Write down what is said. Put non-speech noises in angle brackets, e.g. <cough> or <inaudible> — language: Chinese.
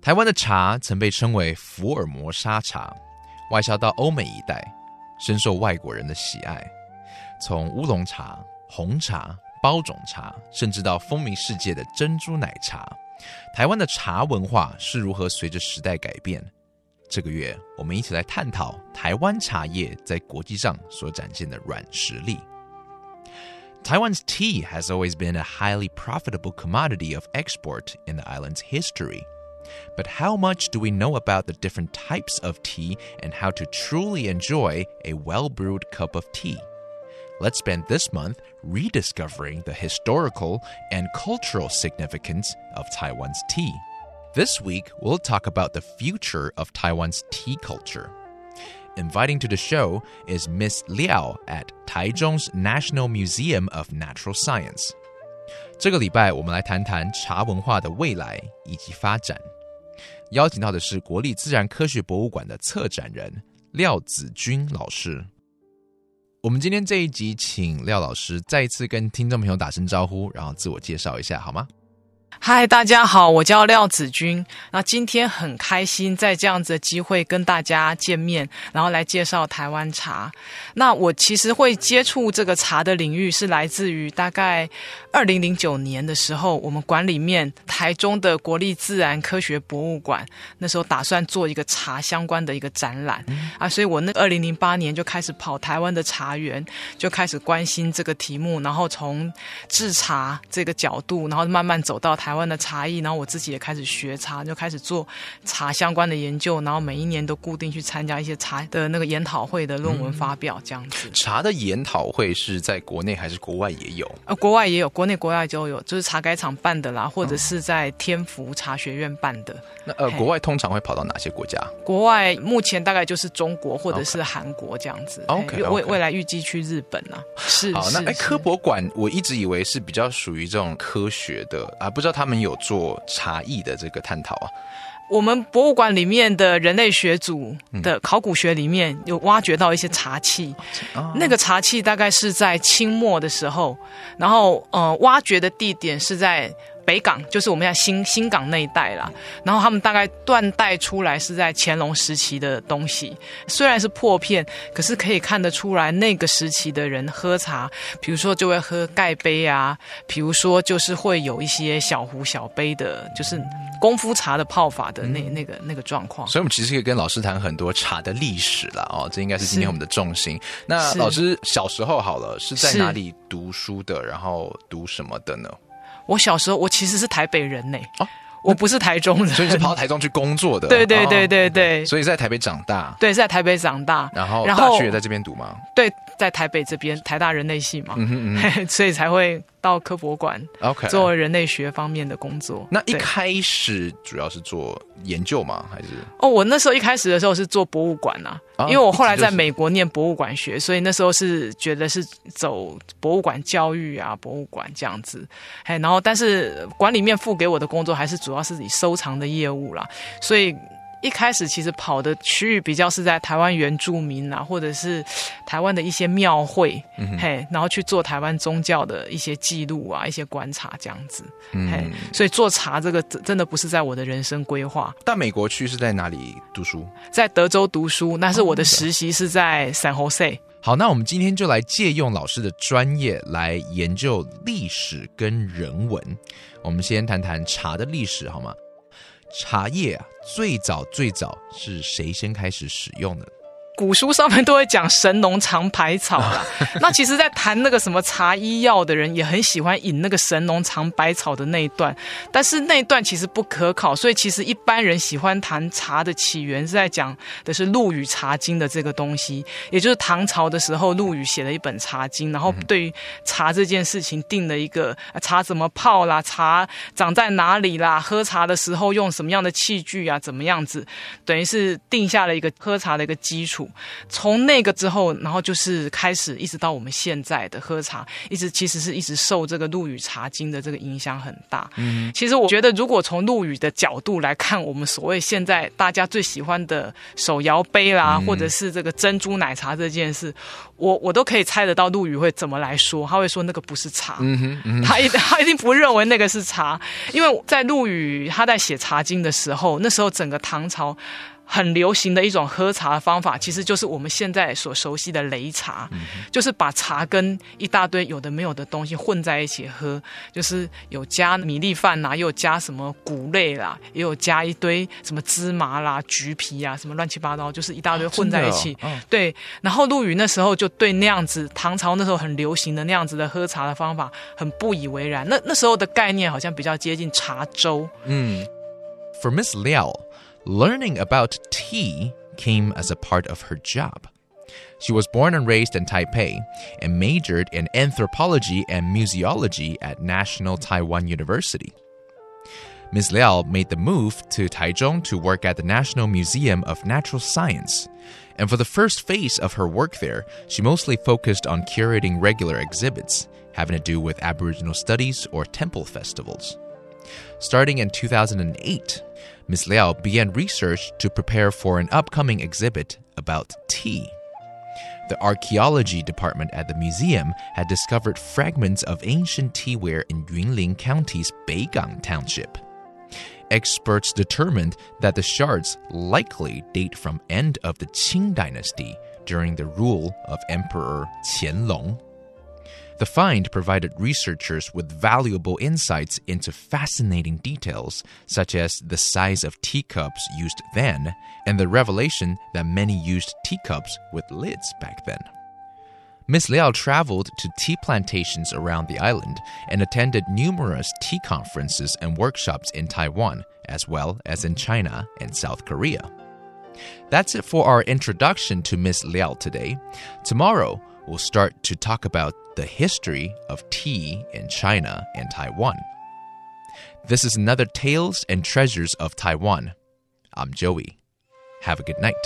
台湾的茶曾被称为福尔摩沙茶，外销到欧美一带，深受外国人的喜爱。从乌龙茶、红茶、包种茶，甚至到风靡世界的珍珠奶茶，台湾的茶文化是如何随着时代改变？这个月，我们一起来探讨台湾茶叶在国际上所展现的软实力。Taiwan's tea has always been a highly profitable commodity of export in the island's history. But how much do we know about the different types of tea and how to truly enjoy a well brewed cup of tea? Let's spend this month rediscovering the historical and cultural significance of Taiwan's tea. This week, we'll talk about the future of Taiwan's tea culture. Inviting to the show is Miss Liao at Taichung's National Museum of Natural Science. 这个礼拜，我们来谈谈茶文化的未来以及发展。 邀请到的是国立自然科学博物馆的策展人廖子君老师。我们今天这一集，请廖老师再一次跟听众朋友打声招呼，然后自我介绍一下，好吗？嗨，大家好，我叫廖子君。那今天很开心在这样子的机会跟大家见面，然后来介绍台湾茶。那我其实会接触这个茶的领域，是来自于大概二零零九年的时候，我们馆里面台中的国立自然科学博物馆那时候打算做一个茶相关的一个展览啊，所以我那二零零八年就开始跑台湾的茶园，就开始关心这个题目，然后从制茶这个角度，然后慢慢走到台。湾的茶艺，然后我自己也开始学茶，就开始做茶相关的研究，然后每一年都固定去参加一些茶的那个研讨会的论文发表，这样子。茶的研讨会是在国内还是国外也有？呃，国外也有，国内国外就有，就是茶改厂办的啦，或者是在天福茶学院办的。那呃，国外通常会跑到哪些国家？国外目前大概就是中国或者是韩国这样子。OK，未未来预计去日本啊？是。好，那哎，科博馆我一直以为是比较属于这种科学的啊，不知道。他们有做茶艺的这个探讨啊。我们博物馆里面的人类学组的考古学里面有挖掘到一些茶器，那个茶器大概是在清末的时候，然后呃，挖掘的地点是在。北港就是我们在新新港那一带啦，然后他们大概断代出来是在乾隆时期的东西，虽然是破片，可是可以看得出来那个时期的人喝茶，比如说就会喝盖杯啊，比如说就是会有一些小壶小杯的，就是功夫茶的泡法的那那个那个状况。所以，我们其实可以跟老师谈很多茶的历史了哦，这应该是今天我们的重心。那老师小时候好了，是在哪里读书的？然后读什么的呢？我小时候，我其实是台北人呢，我不是台中人，所以是跑到台中去工作的。<laughs> 对对对对对，所以在台北长大，对，在台北长大，然后大学也在这边读吗？对，在台北这边，台大人类系嘛，嗯嗯嗯 <laughs> 所以才会。到科博馆，OK，做人类学方面的工作。那一开始主要是做研究吗？还是？哦，我那时候一开始的时候是做博物馆呐，因为我后来在美国念博物馆学，所以那时候是觉得是走博物馆教育啊，博物馆这样子。哎，然后但是馆里面付给我的工作还是主要是以收藏的业务啦，所以。一开始其实跑的区域比较是在台湾原住民啊，或者是台湾的一些庙会，嘿，然后去做台湾宗教的一些记录啊，一些观察这样子，嗯嘿，所以做茶这个真的不是在我的人生规划。但美国区是在哪里读书？在德州读书，那是我的实习是在 San Jose。好，那我们今天就来借用老师的专业来研究历史跟人文。我们先谈谈茶的历史，好吗？茶叶啊，最早最早是谁先开始使用的？古书上面都会讲神农尝百草啦。<laughs> 那其实，在谈那个什么茶医药的人，也很喜欢引那个神农尝百草的那一段，但是那一段其实不可考，所以其实一般人喜欢谈茶的起源是在讲的是《陆羽茶经》的这个东西，也就是唐朝的时候，陆羽写了一本《茶经》，然后对于茶这件事情定了一个茶怎么泡啦，茶长在哪里啦，喝茶的时候用什么样的器具啊，怎么样子，等于是定下了一个喝茶的一个基础。从那个之后，然后就是开始一直到我们现在的喝茶，一直其实是一直受这个陆羽茶经的这个影响很大。嗯，其实我觉得，如果从陆羽的角度来看，我们所谓现在大家最喜欢的手摇杯啦，或者是这个珍珠奶茶这件事，我我都可以猜得到陆羽会怎么来说。他会说那个不是茶，他一他一定不认为那个是茶，因为在陆羽他在写《茶经》的时候，那时候整个唐朝。很流行的一种喝茶的方法，其实就是我们现在所熟悉的擂茶，就是把茶跟一大堆有的没有的东西混在一起喝，就是有加米粒饭呐，又有加什么谷类啦，也有加一堆什么芝麻啦、橘皮啊，什么乱七八糟，就是一大堆混在一起。对，然后陆羽那时候就对那样子唐朝那时候很流行的那样子的喝茶的方法很不以为然。那那时候的概念好像比较接近茶粥。嗯，For Miss Liao。Learning about tea came as a part of her job. She was born and raised in Taipei and majored in anthropology and museology at National Taiwan University. Ms. Liao made the move to Taichung to work at the National Museum of Natural Science. And for the first phase of her work there, she mostly focused on curating regular exhibits having to do with Aboriginal studies or temple festivals. Starting in 2008, Ms. Liao began research to prepare for an upcoming exhibit about tea. The archaeology department at the museum had discovered fragments of ancient teaware in Yunlin County's Beigang township. Experts determined that the shards likely date from end of the Qing dynasty during the rule of Emperor Qianlong. The find provided researchers with valuable insights into fascinating details, such as the size of teacups used then, and the revelation that many used teacups with lids back then. Miss Liao traveled to tea plantations around the island and attended numerous tea conferences and workshops in Taiwan, as well as in China and South Korea. That's it for our introduction to Miss Liao today. Tomorrow, we'll start to talk about the history of tea in China and Taiwan. This is another Tales and Treasures of Taiwan. I'm Joey. Have a good night.